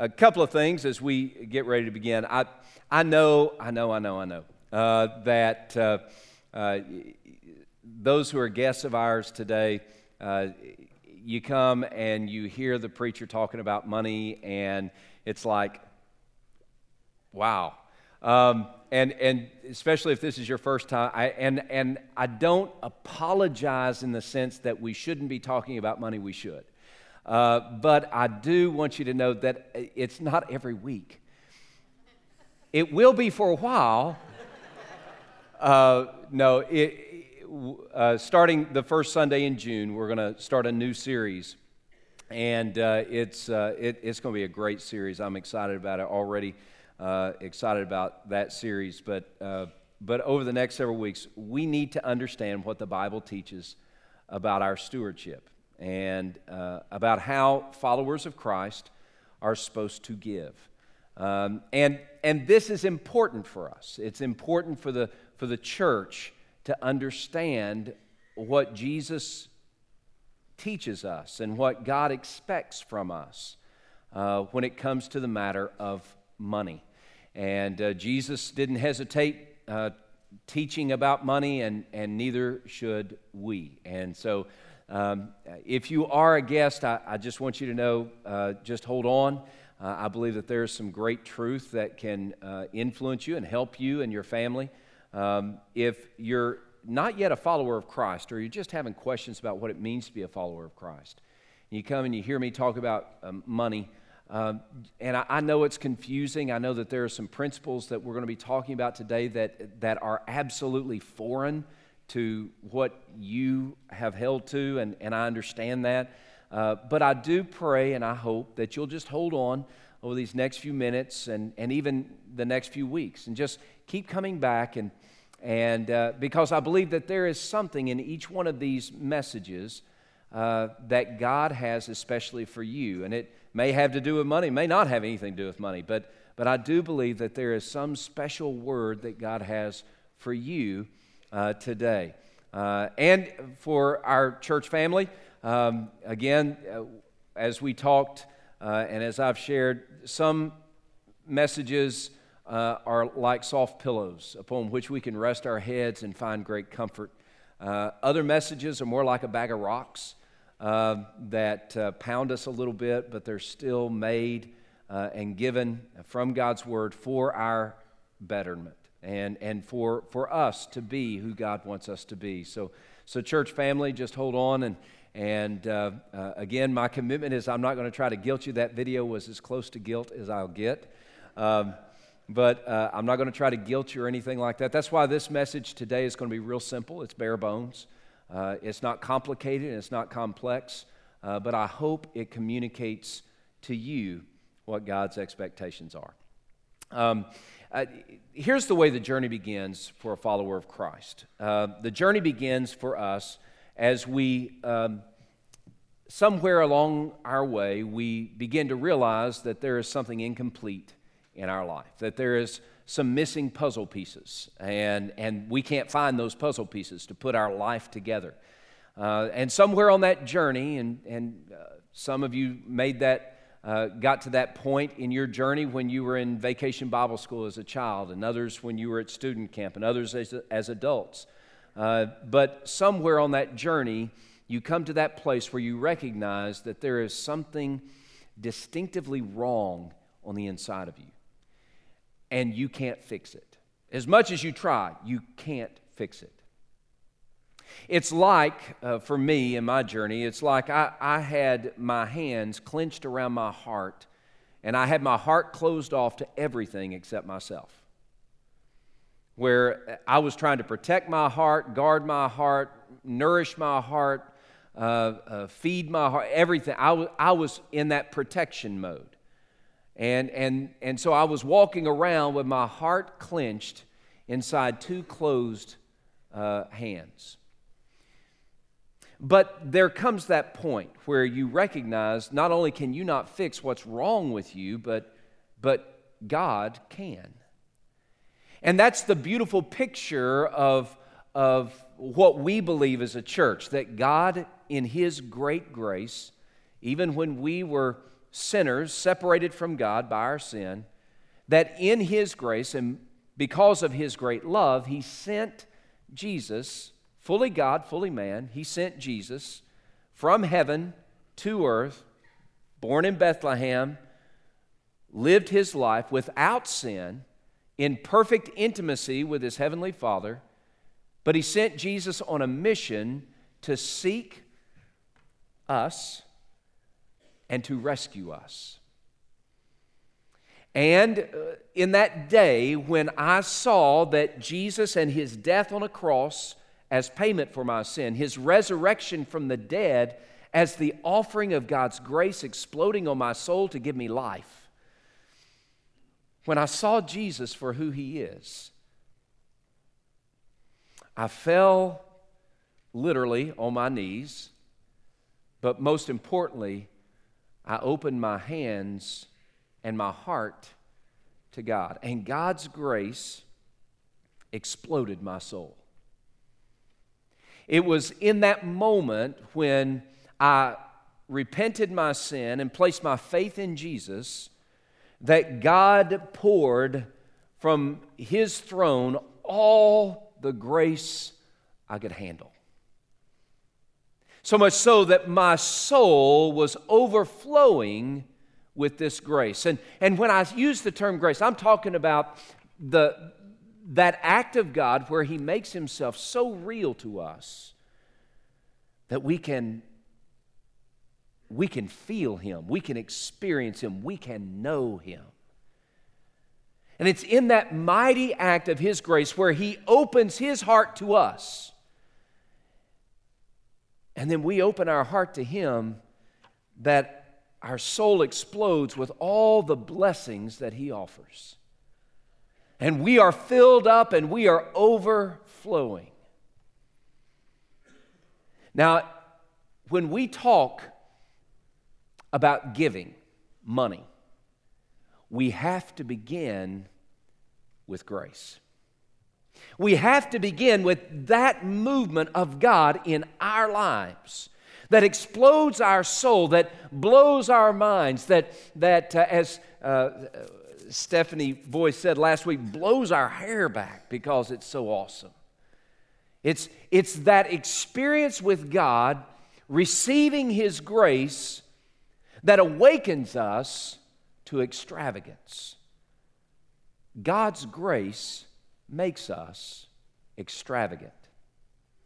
a couple of things as we get ready to begin. I, I know, I know, I know, I know uh, that uh, uh, those who are guests of ours today, uh, you come and you hear the preacher talking about money, and it's like, wow. Um, and, and especially if this is your first time, I, and, and I don't apologize in the sense that we shouldn't be talking about money, we should. Uh, but I do want you to know that it's not every week. It will be for a while. Uh, no, it, uh, starting the first Sunday in June, we're going to start a new series. And uh, it's, uh, it, it's going to be a great series. I'm excited about it already uh, excited about that series. But, but over the next several weeks, we need to understand what the Bible teaches about our stewardship and uh, about how followers of Christ are supposed to give. Um, and, and this is important for us. It's important for the, for the church to understand what Jesus teaches us and what God expects from us uh, when it comes to the matter of money. And uh, Jesus didn't hesitate uh, teaching about money, and, and neither should we. And so, um, if you are a guest, I, I just want you to know uh, just hold on. Uh, I believe that there's some great truth that can uh, influence you and help you and your family. Um, if you're not yet a follower of Christ, or you're just having questions about what it means to be a follower of Christ, and you come and you hear me talk about um, money, um, and I, I, know it's confusing. I know that there are some principles that we're going to be talking about today that, that are absolutely foreign to what you have held to, and, and I understand that. Uh, but I do pray and I hope that you'll just hold on over these next few minutes and, and even the next few weeks and just keep coming back. And, and uh, because I believe that there is something in each one of these messages uh, that God has especially for you. And it, may have to do with money, may not have anything to do with money, but, but I do believe that there is some special word that God has for you uh, today. Uh, and for our church family, um, again, uh, as we talked uh, and as I've shared, some messages uh, are like soft pillows upon which we can rest our heads and find great comfort. Other messages are more like a bag of rocks that pound us a little bit, but they're still made and given from God's Word for our betterment and, and for, for us to be who God wants us to be. So, so church family, just hold on. And, and uh, uh, again, my commitment is I'm not going to try to guilt you. That video was as close to guilt as I'll get. Um, but uh, I'm not going to try to guilt you or anything like that. That's why this message today is going to be real simple. It's bare bones. Uh, it's not complicated and it's not complex, uh, but I hope it communicates to you what God's expectations are. Um, uh, here's the way the journey begins for a follower of Christ. Uh, the journey begins for us as we, um, somewhere along our way, we begin to realize that there is something incomplete in our life, that there is some missing puzzle pieces, and, and we can't find those puzzle pieces to put our life together. Uh, and somewhere on that journey, and, and uh, some of you made that, uh, got to that point in your journey when you were in vacation Bible school as a child, and others when you were at student camp, and others as, as adults. Uh, but somewhere on that journey, you come to that place where you recognize that there is something distinctively wrong on the inside of you and you can't fix it. As much as you try, you can't fix it. It's like, uh, for me in my journey, it's like I, I had my hands clenched around my heart and I had my heart closed off to everything except myself. Where I was trying to protect my heart, guard my heart, nourish my heart, uh, uh, feed my heart, everything. I, w- I was in that protection mode. And, and, and so I was walking around with my heart clenched inside two closed uh, hands. But there comes that point where you recognize not only can you not fix what's wrong with you, but, but God can. And that's the beautiful picture of, of what we believe as a church that God, in His great grace, even when we were sinners separated from God by our sin, that in His grace and because of His great love, He sent Jesus, fully God, fully man, He sent Jesus from heaven to earth, born in Bethlehem, lived His life without sin, in perfect intimacy with His Heavenly Father, but He sent Jesus on a mission to seek us and to rescue us. And uh, in that day, when I saw that Jesus and his death on a cross as payment for my sin, his resurrection from the dead as the offering of God's grace exploding on my soul to give me life, when I saw Jesus for who he is, I fell literally on my knees, but most importantly, I opened my hands and my heart to God. And God's grace exploded my soul. It was in that moment when I repented my sin and placed my faith in Jesus that God poured from his throne all the grace I could handle. So much so that my soul was overflowing with this grace. And, and when I use the term grace, I'm talking about the, that act of God where He makes Himself so real to us that we can, we can feel Him, we can experience Him, we can know Him. And it's in that mighty act of His grace where He opens His heart to us and then we open our heart to Him, that our soul explodes with all the blessings that He offers. And we are filled up and we are overflowing. Now, when we talk about giving money, we have to begin with grace. We have to begin with that movement of God in our lives that explodes our soul, that blows our minds, that, that uh, as uh, Stephanie Boyce said last week, blows our hair back because it's so awesome. It's, it's that experience with God, receiving His grace, that awakens us to extravagance. God's grace makes us extravagant.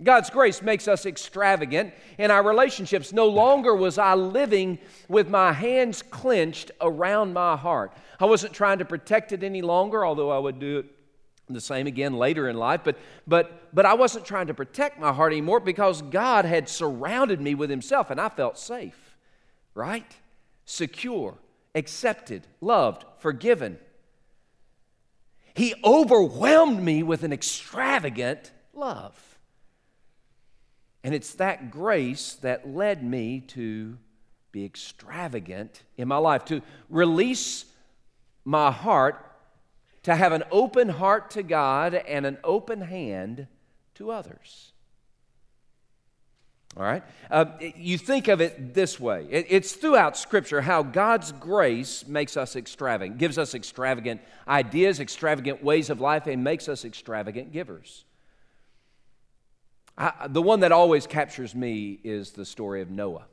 God's grace makes us extravagant in our relationships. No longer was I living with my hands clenched around my heart. I wasn't trying to protect it any longer, although I would do it the same again later in life. But, but, but I wasn't trying to protect my heart anymore because God had surrounded me with Himself and I felt safe, right? Secure, accepted, loved, forgiven. He overwhelmed me with an extravagant love. And it's that grace that led me to be extravagant in my life, to release my heart, to have an open heart to God and an open hand to others. All right? Uh, you think of it this way it, it's throughout Scripture how God's grace makes us extravagant, gives us extravagant ideas, extravagant ways of life, and makes us extravagant givers. I, the one that always captures me is the story of Noah.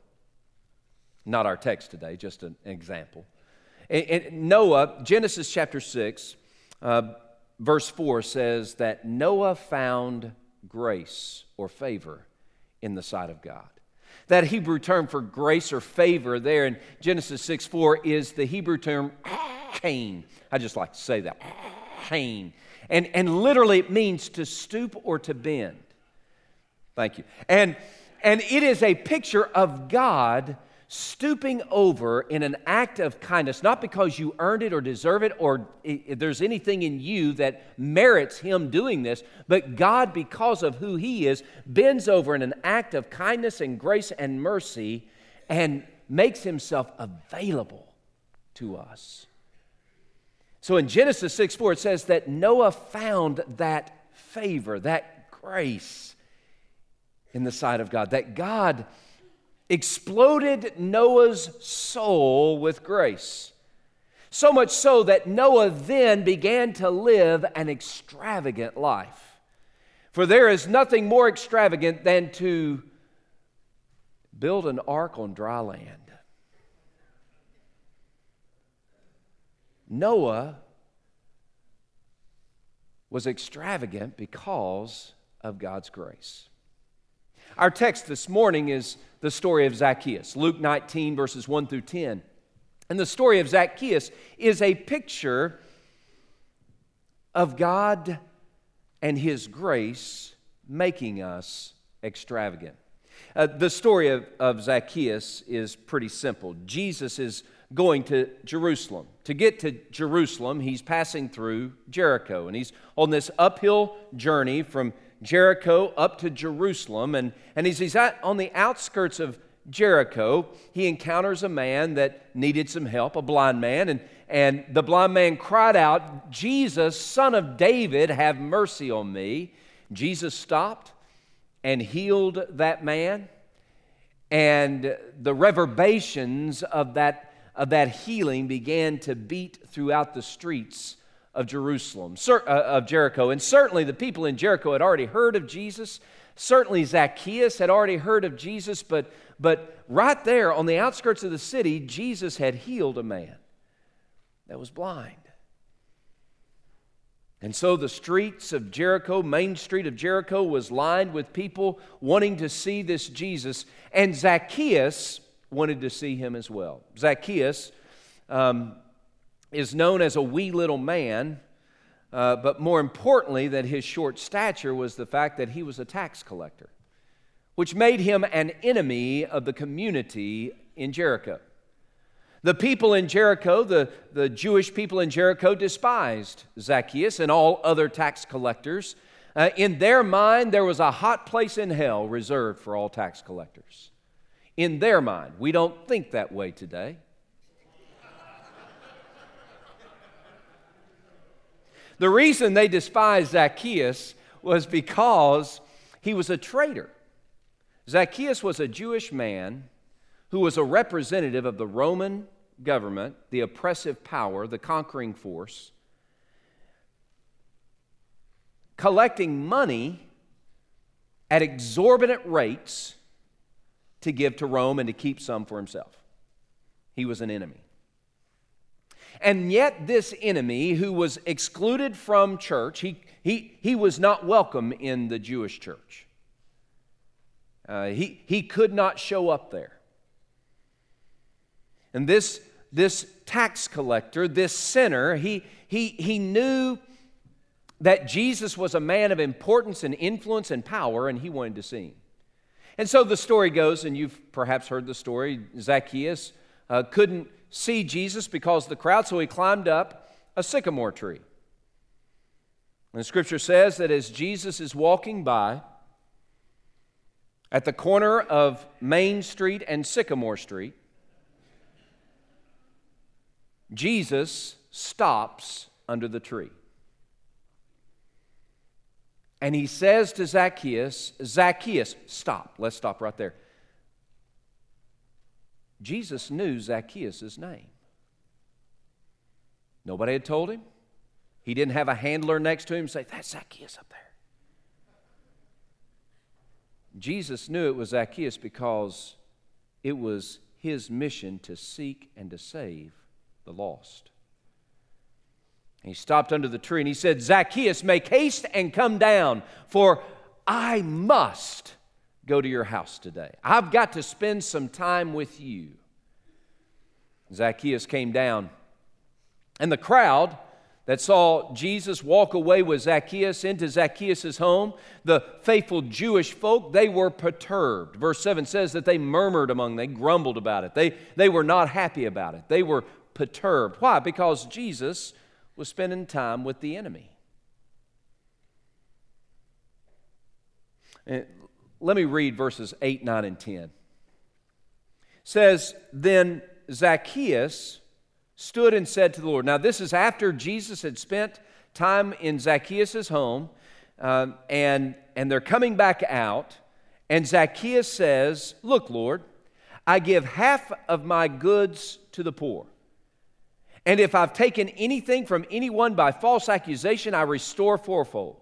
Not our text today, just an example. And, and Noah, Genesis chapter 6, uh, verse 4 says that Noah found grace or favor in the sight of God. That Hebrew term for grace or favor there in Genesis 6 4 is the Hebrew term chain. I just like to say that. Chain. And, and literally it means to stoop or to bend. Thank you. And, and it is a picture of God stooping over in an act of kindness, not because you earned it or deserve it or there's anything in you that merits Him doing this, but God, because of who He is, bends over in an act of kindness and grace and mercy and makes Himself available to us. So in Genesis 6 4, it says that Noah found that favor, that grace in the sight of God, that God exploded Noah's soul with grace. So much so that Noah then began to live an extravagant life. For there is nothing more extravagant than to build an ark on dry land. Noah was extravagant because of God's grace. Our text this morning is the story of Zacchaeus, Luke 19, verses 1 through 10. And the story of Zacchaeus is a picture of God and His grace making us extravagant. Uh, the story of, of Zacchaeus is pretty simple. Jesus is going to Jerusalem. To get to Jerusalem, he's passing through Jericho, and he's on this uphill journey from Jericho up to Jerusalem. And, and as he's at, on the outskirts of Jericho, he encounters a man that needed some help, a blind man. And, and the blind man cried out, Jesus, son of David, have mercy on me. Jesus stopped and healed that man. And the reverberations of that of that healing began to beat throughout the streets of Jerusalem, uh, of Jericho. And certainly the people in Jericho had already heard of Jesus. Certainly Zacchaeus had already heard of Jesus, but, but right there on the outskirts of the city, Jesus had healed a man that was blind. And so the streets of Jericho, Main Street of Jericho, was lined with people wanting to see this Jesus. And Zacchaeus wanted to see him as well. Zacchaeus um, is known as a wee little man, uh, but more importantly than his short stature was the fact that he was a tax collector, which made him an enemy of the community in Jericho. The people in Jericho, the, the Jewish people in Jericho, despised Zacchaeus and all other tax collectors. Uh, in their mind, there was a hot place in hell reserved for all tax collectors in their mind. We don't think that way today. The reason they despised Zacchaeus was because he was a traitor. Zacchaeus was a Jewish man who was a representative of the Roman government, the oppressive power, the conquering force, collecting money at exorbitant rates to give to Rome and to keep some for himself. He was an enemy. And yet, this enemy, who was excluded from church, he, he, he was not welcome in the Jewish church. Uh, he, he could not show up there. And this, this tax collector, this sinner, he, he, he knew that Jesus was a man of importance and influence and power, and he wanted to see him. And so the story goes, and you've perhaps heard the story Zacchaeus uh, couldn't see Jesus because of the crowd, so he climbed up a sycamore tree. And scripture says that as Jesus is walking by at the corner of Main Street and Sycamore Street, Jesus stops under the tree. And he says to Zacchaeus, Zacchaeus, stop. Let's stop right there. Jesus knew Zacchaeus' name. Nobody had told him. He didn't have a handler next to him say, That's Zacchaeus up there. Jesus knew it was Zacchaeus because it was his mission to seek and to save the lost. And he stopped under the tree and he said, Zacchaeus, make haste and come down, for I must go to your house today. I've got to spend some time with you. Zacchaeus came down, and the crowd that saw Jesus walk away with Zacchaeus into Zacchaeus' home, the faithful Jewish folk, they were perturbed. Verse 7 says that they murmured among they grumbled about it. They, they were not happy about it. They were perturbed. Why? Because Jesus was spending time with the enemy. Let me read verses 8, 9, and 10. It says, Then Zacchaeus stood and said to the Lord. Now, this is after Jesus had spent time in Zacchaeus' home, um, and, and they're coming back out. And Zacchaeus says, Look, Lord, I give half of my goods to the poor. And if I've taken anything from anyone by false accusation, I restore fourfold.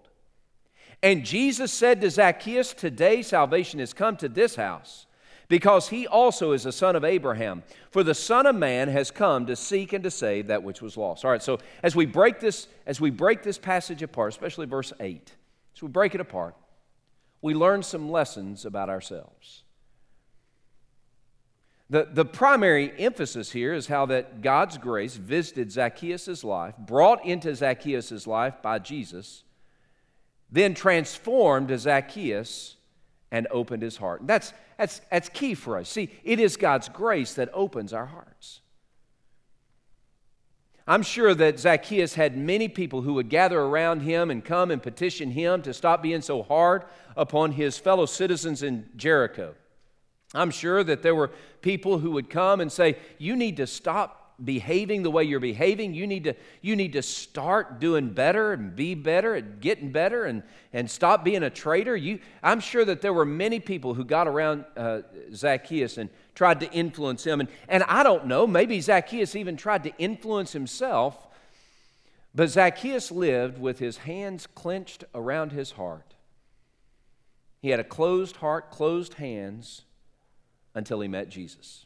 And Jesus said to Zacchaeus, Today salvation has come to this house, because he also is a son of Abraham. For the Son of Man has come to seek and to save that which was lost. All right, so as we break this, as we break this passage apart, especially verse 8, as we break it apart, we learn some lessons about ourselves. The, the primary emphasis here is how that God's grace visited Zacchaeus' life, brought into Zacchaeus' life by Jesus, then transformed Zacchaeus and opened his heart. And That's, that's, that's key for us. See, it is God's grace that opens our hearts. I'm sure that Zacchaeus had many people who would gather around him and come and petition him to stop being so hard upon his fellow citizens in Jericho. I'm sure that there were people who would come and say, You need to stop behaving the way you're behaving. You need to, you need to start doing better and be better and getting better and, and stop being a traitor. You, I'm sure that there were many people who got around uh, Zacchaeus and tried to influence him. And, and I don't know, maybe Zacchaeus even tried to influence himself. But Zacchaeus lived with his hands clenched around his heart. He had a closed heart, closed hands until he met Jesus.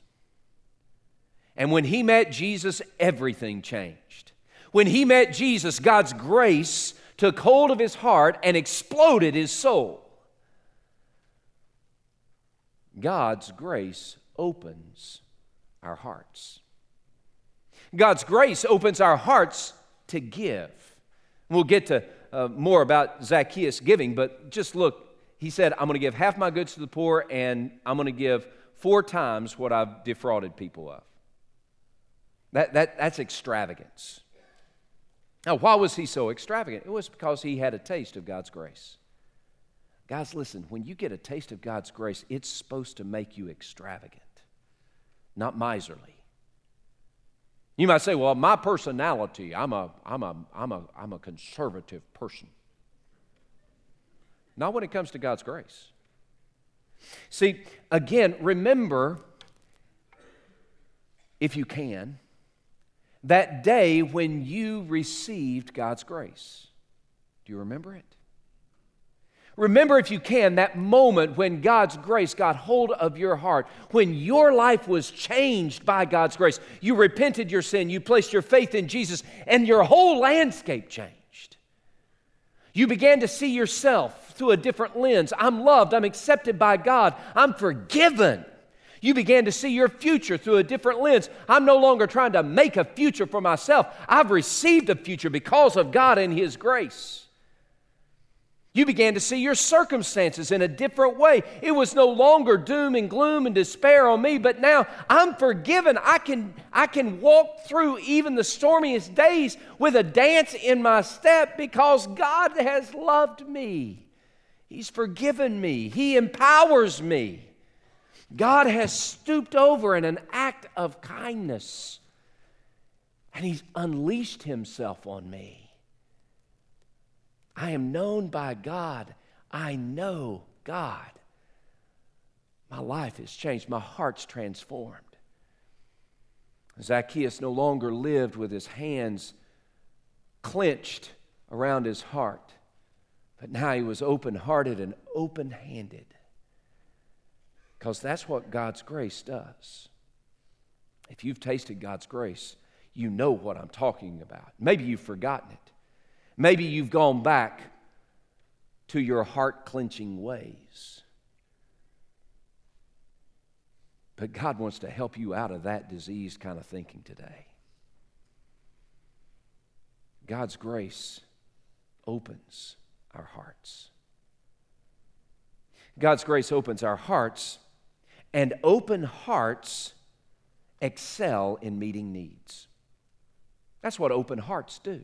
And when he met Jesus, everything changed. When he met Jesus, God's grace took hold of his heart and exploded his soul. God's grace opens our hearts. God's grace opens our hearts to give. We'll get to uh, more about Zacchaeus giving, but just look, he said, I'm going to give half my goods to the poor and I'm going to give four times what I've defrauded people of. That, that, that's extravagance. Now, why was he so extravagant? It was because he had a taste of God's grace. Guys, listen, when you get a taste of God's grace, it's supposed to make you extravagant, not miserly. You might say, well, my personality, I'm a, I'm a, I'm a, I'm a conservative person. Not when it comes to God's grace. See, again, remember, if you can, that day when you received God's grace. Do you remember it? Remember, if you can, that moment when God's grace got hold of your heart, when your life was changed by God's grace. You repented your sin, you placed your faith in Jesus, and your whole landscape changed. You began to see yourself through a different lens. I'm loved, I'm accepted by God, I'm forgiven. You began to see your future through a different lens. I'm no longer trying to make a future for myself. I've received a future because of God and His grace. You began to see your circumstances in a different way. It was no longer doom and gloom and despair on me, but now I'm forgiven. I can, I can walk through even the stormiest days with a dance in my step because God has loved me. He's forgiven me, He empowers me. God has stooped over in an act of kindness, and He's unleashed Himself on me. I am known by God. I know God. My life has changed. My heart's transformed. Zacchaeus no longer lived with his hands clenched around his heart, but now he was open hearted and open handed. Because that's what God's grace does. If you've tasted God's grace, you know what I'm talking about. Maybe you've forgotten it. Maybe you've gone back to your heart clenching ways. But God wants to help you out of that diseased kind of thinking today. God's grace opens our hearts. God's grace opens our hearts, and open hearts excel in meeting needs. That's what open hearts do.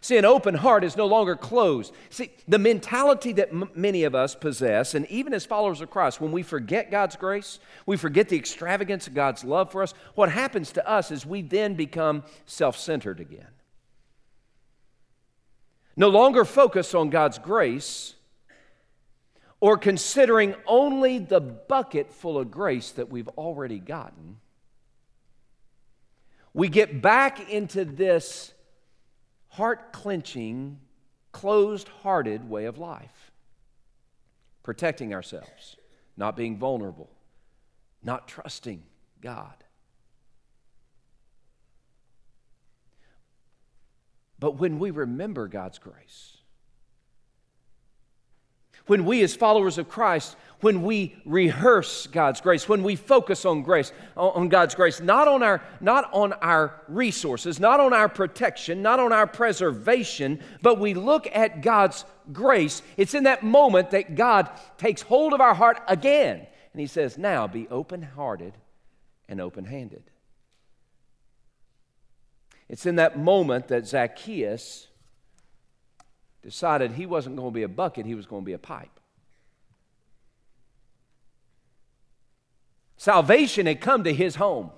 See, an open heart is no longer closed. See, the mentality that m- many of us possess, and even as followers of Christ, when we forget God's grace, we forget the extravagance of God's love for us, what happens to us is we then become self centered again. No longer focus on God's grace, or considering only the bucket full of grace that we've already gotten, we get back into this heart clenching, closed hearted way of life, protecting ourselves, not being vulnerable, not trusting God. But when we remember God's grace, when we, as followers of Christ, when we rehearse God's grace, when we focus on grace, on God's grace, not on our, not on our resources, not on our protection, not on our preservation, but we look at God's grace, it's in that moment that God takes hold of our heart again. And He says, Now be open hearted and open handed. It's in that moment that Zacchaeus decided he wasn't going to be a bucket, he was going to be a pipe. Salvation had come to his home.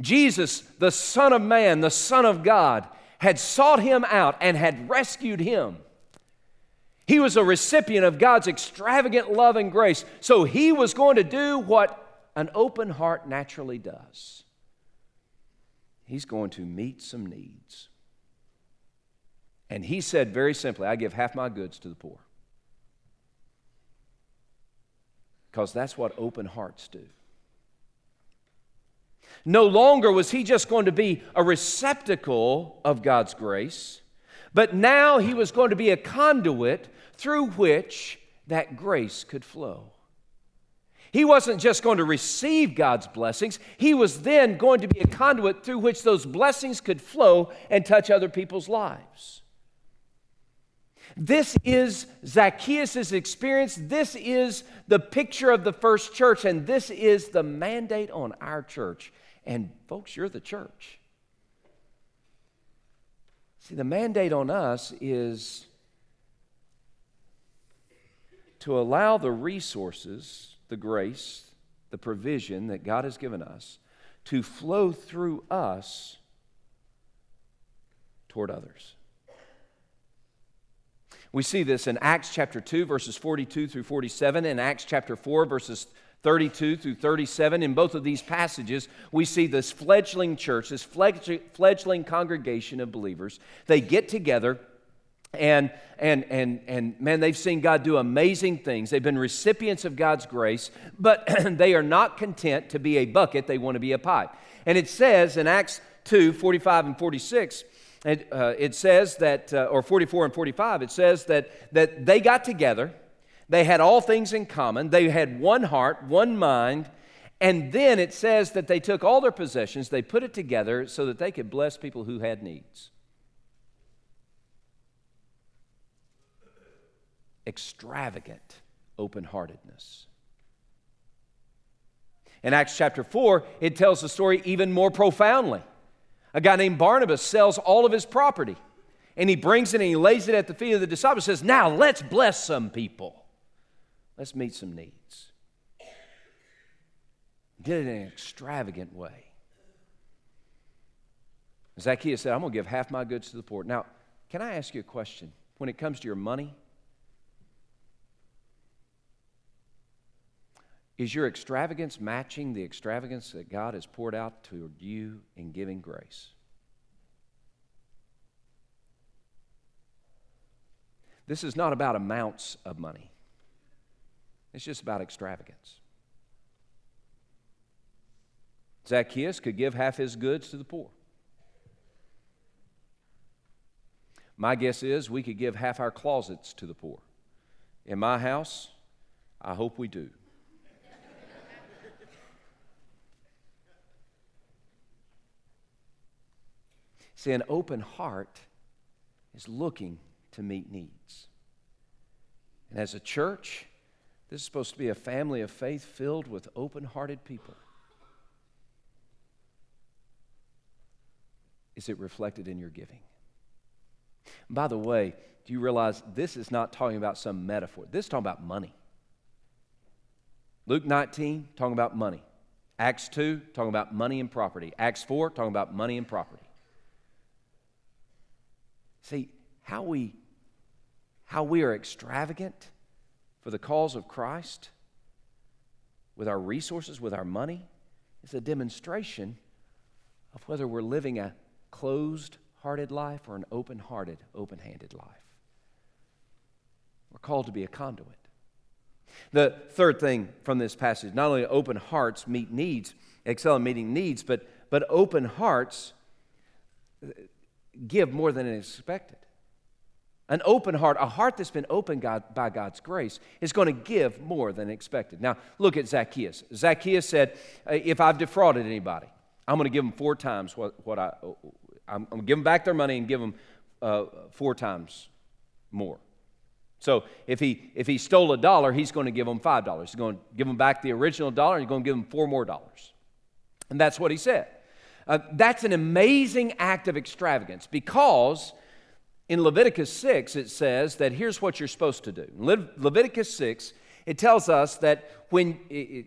Jesus, the Son of Man, the Son of God, had sought him out and had rescued him. He was a recipient of God's extravagant love and grace, so he was going to do what an open heart naturally does. He's going to meet some needs. And he said very simply, I give half my goods to the poor. Because that's what open hearts do. No longer was he just going to be a receptacle of God's grace, but now he was going to be a conduit through which that grace could flow. He wasn't just going to receive God's blessings, he was then going to be a conduit through which those blessings could flow and touch other people's lives. This is Zacchaeus' experience. This is the picture of the first church, and this is the mandate on our church. And, folks, you're the church. See, the mandate on us is to allow the resources, the grace, the provision that God has given us to flow through us toward others. We see this in Acts chapter 2, verses 42 through 47, and Acts chapter 4, verses 32 through 37. In both of these passages, we see this fledgling church, this fledgling congregation of believers. They get together and and and and man they've seen god do amazing things they've been recipients of god's grace but they are not content to be a bucket they want to be a pipe and it says in acts 2 45 and 46 it, uh, it says that, uh, or 44 and 45, it says that, that they got together, they had all things in common, they had one heart, one mind, and then it says that they took all their possessions, they put it together so that they could bless people who had needs. Extravagant open heartedness. In Acts chapter 4, it tells the story even more profoundly. A guy named Barnabas sells all of his property and he brings it and he lays it at the feet of the disciples says, Now let's bless some people. Let's meet some needs. Did it in an extravagant way. Zacchaeus said, I'm going to give half my goods to the poor. Now, can I ask you a question? When it comes to your money, Is your extravagance matching the extravagance that God has poured out to you in giving grace? This is not about amounts of money, it's just about extravagance. Zacchaeus could give half his goods to the poor. My guess is we could give half our closets to the poor. In my house, I hope we do. See, an open heart is looking to meet needs. And as a church, this is supposed to be a family of faith filled with open hearted people. Is it reflected in your giving? by the way, do you realize this is not talking about some metaphor? This is talking about money. Luke 19, talking about money. Acts 2, talking about money and property. Acts 4, talking about money and property. See, how we, how we are extravagant for the cause of Christ with our resources, with our money, is a demonstration of whether we're living a closed hearted life or an open hearted, open handed life. We're called to be a conduit. The third thing from this passage not only open hearts meet needs, excel in meeting needs, but, but open hearts give more than expected. An open heart, a heart that's been opened God, by God's grace, is going to give more than expected. Now, look at Zacchaeus. Zacchaeus said, If I've defrauded anybody, I'm going to give them four times what, what I, I'm, going to give them back their money and give them uh, four times more. So if he, if he stole a dollar, he's going to give them five dollars. He's going to give them back the original dollar and he's going to give them four more dollars. And that's what he said. Uh, that's an amazing act of extravagance because in Leviticus 6 it says that here's what you're supposed to do. Le- Leviticus 6, it tells us that when,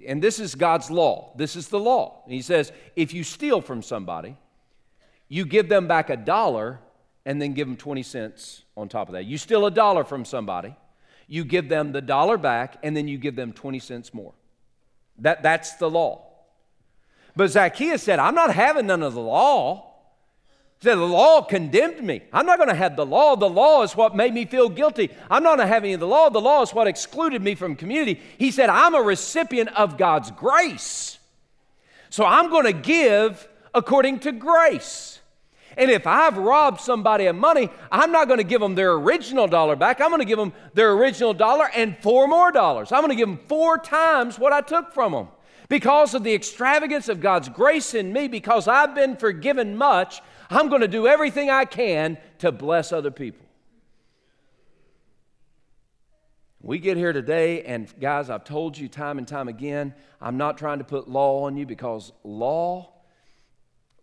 and this is God's law, this is the law. He says, if you steal from somebody, you give them back a dollar and then give them 20 cents on top of that. You steal a dollar from somebody, you give them the dollar back, and then you give them 20 cents more. That, that's the law. But Zacchaeus said, I'm not having none of the law. He said, The law condemned me. I'm not going to have the law. The law is what made me feel guilty. I'm not having the law. The law is what excluded me from community. He said, I'm a recipient of God's grace. So I'm going to give according to grace. And if I've robbed somebody of money, I'm not going to give them their original dollar back. I'm going to give them their original dollar and four more dollars. I'm going to give them four times what I took from them. Because of the extravagance of God's grace in me, because I've been forgiven much, I'm going to do everything I can to bless other people. We get here today, and guys, I've told you time and time again, I'm not trying to put law on you because law,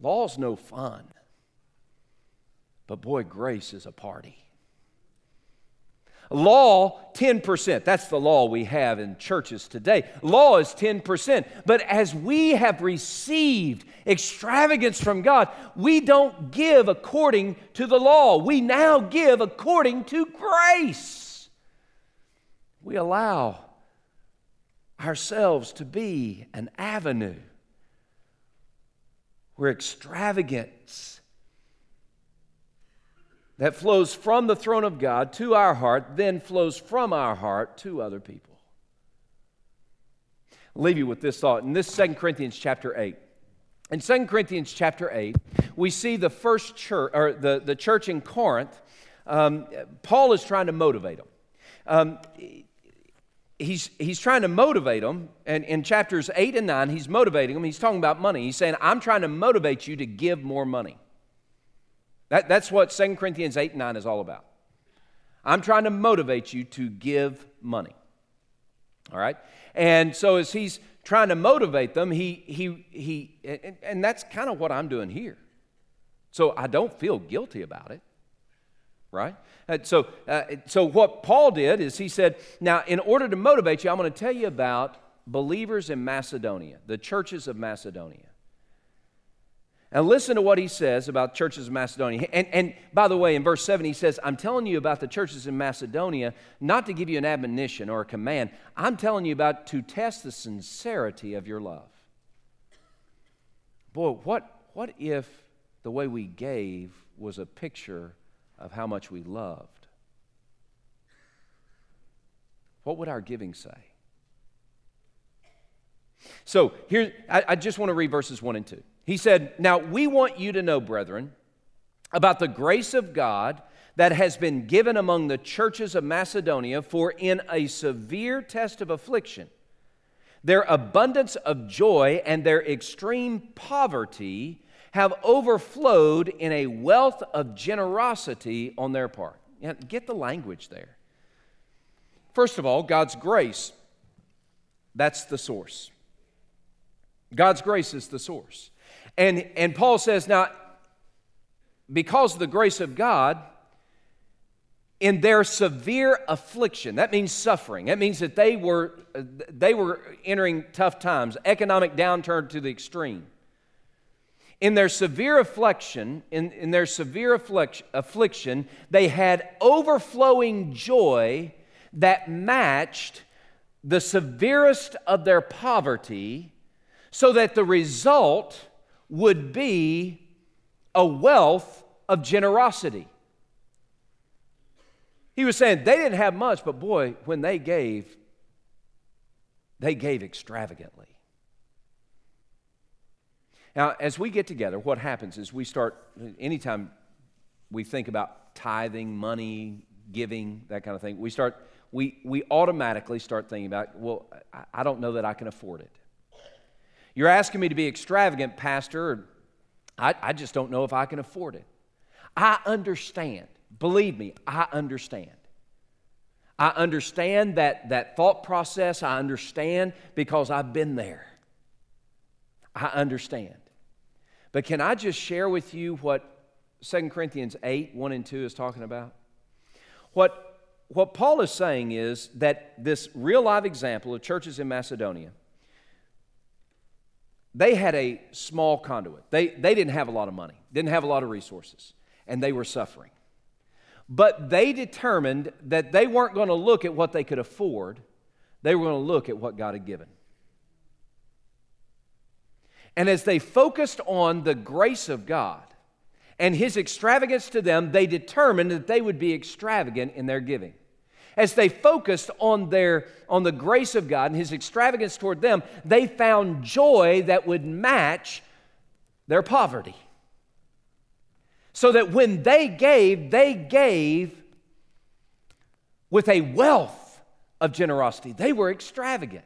law's no fun. But boy, grace is a party. Law, 10%. That's the law we have in churches today. Law is 10%. But as we have received extravagance from God, we don't give according to the law. We now give according to grace. We allow ourselves to be an avenue where extravagance that flows from the throne of God to our heart, then flows from our heart to other people. I'll leave you with this thought. In this Second Corinthians chapter 8, in Second Corinthians chapter 8, we see the first church, or the, the church in Corinth. Um, Paul is trying to motivate them. Um, he's, he's trying to motivate them, and in chapters 8 and 9, he's motivating them. He's talking about money. He's saying, I'm trying to motivate you to give more money. That, that's what 2 Corinthians 8 and 9 is all about. I'm trying to motivate you to give money. All right? And so as he's trying to motivate them, he, he, he and, and that's kind of what I'm doing here. So I don't feel guilty about it, right? And so, uh, so what Paul did is he said, now, in order to motivate you, I'm going to tell you about believers in Macedonia, the churches of Macedonia. And listen to what he says about churches in Macedonia. And, and by the way, in verse 7, he says, I'm telling you about the churches in Macedonia not to give you an admonition or a command. I'm telling you about to test the sincerity of your love. Boy, what, what if the way we gave was a picture of how much we loved? What would our giving say? So here, I, I just want to read verses 1 and 2. He said, Now we want you to know, brethren, about the grace of God that has been given among the churches of Macedonia, for in a severe test of affliction, their abundance of joy and their extreme poverty have overflowed in a wealth of generosity on their part. Get the language there. First of all, God's grace, that's the source. God's grace is the source. And, and Paul says, now, because of the grace of God, in their severe affliction, that means suffering. That means that they were, they were entering tough times, economic downturn to the extreme. In their severe affliction, in, in their severe affliction, they had overflowing joy that matched the severest of their poverty so that the result would be a wealth of generosity. He was saying they didn't have much, but boy, when they gave, they gave extravagantly. Now, as we get together, what happens is we start, anytime we think about tithing, money, giving, that kind of thing, we start, we, we automatically start thinking about, well, I don't know that I can afford it. You're asking me to be extravagant, Pastor. I, I just don't know if I can afford it. I understand. Believe me, I understand. I understand that, that thought process. I understand because I've been there. I understand. But can I just share with you what 2 Corinthians 8, 1 and 2 is talking about? What, what Paul is saying is that this real live example of churches in Macedonia, they had a small conduit. They, they didn't have a lot of money, didn't have a lot of resources, and they were suffering. But they determined that they weren't going to look at what they could afford, they were going to look at what God had given. And as they focused on the grace of God and His extravagance to them, they determined that they would be extravagant in their giving. As they focused on, their, on the grace of God and His extravagance toward them, they found joy that would match their poverty. So that when they gave, they gave with a wealth of generosity. They were extravagant.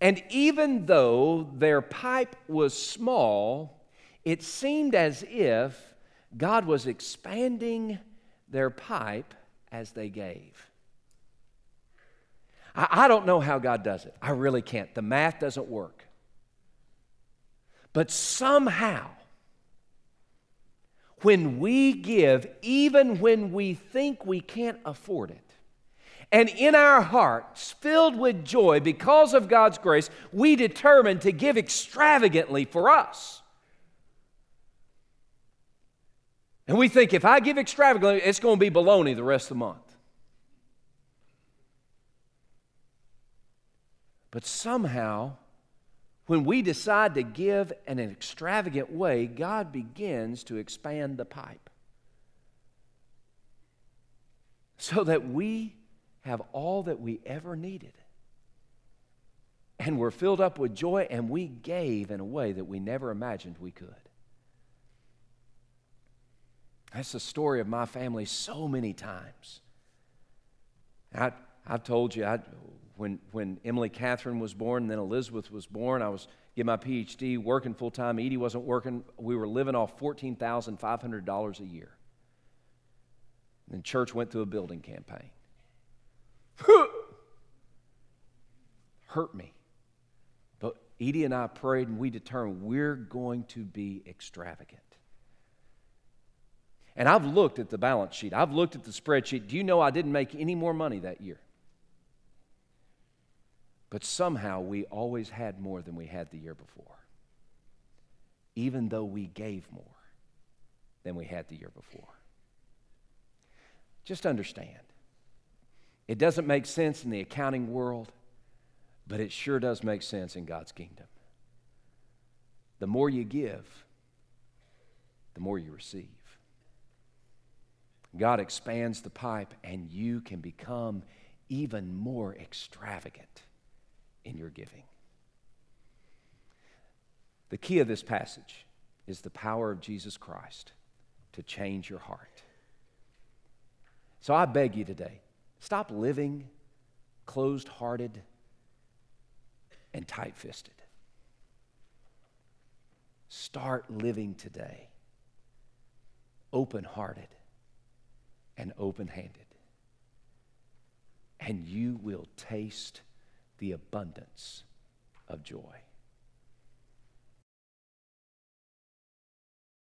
And even though their pipe was small, it seemed as if God was expanding their pipe as they gave. I, I, don't know how God does it. I really can't. The math doesn't work. But somehow, when we give, even when we think we can't afford it, and in our hearts, filled with joy because of God's grace, we determine to give extravagantly for us. And we think if I give extravagantly, it's going to be baloney the rest of the month. But somehow, when we decide to give in an extravagant way, God begins to expand the pipe so that we have all that we ever needed. And we're filled up with joy, and we gave in a way that we never imagined we could. That's the story of my family so many times. I, I've told you, I, when, when Emily Catherine was born and then Elizabeth was born, I was getting my PhD, working full time. Edie wasn't working. We were living off $14,500 a year. And church went through a building campaign. hurt me. But Edie and I prayed and we determined we're going to be extravagant. And I've looked at the balance sheet, I've looked at the spreadsheet. Do you know I didn't make any more money that year? But somehow we always had more than we had the year before, even though we gave more than we had the year before. Just understand it doesn't make sense in the accounting world, but it sure does make sense in God's kingdom. The more you give, the more you receive. God expands the pipe, and you can become even more extravagant in your giving. The key of this passage is the power of Jesus Christ to change your heart. So I beg you today Stop living closed hearted and tight fisted. Start living today open hearted and open handed. And you will taste the abundance of joy.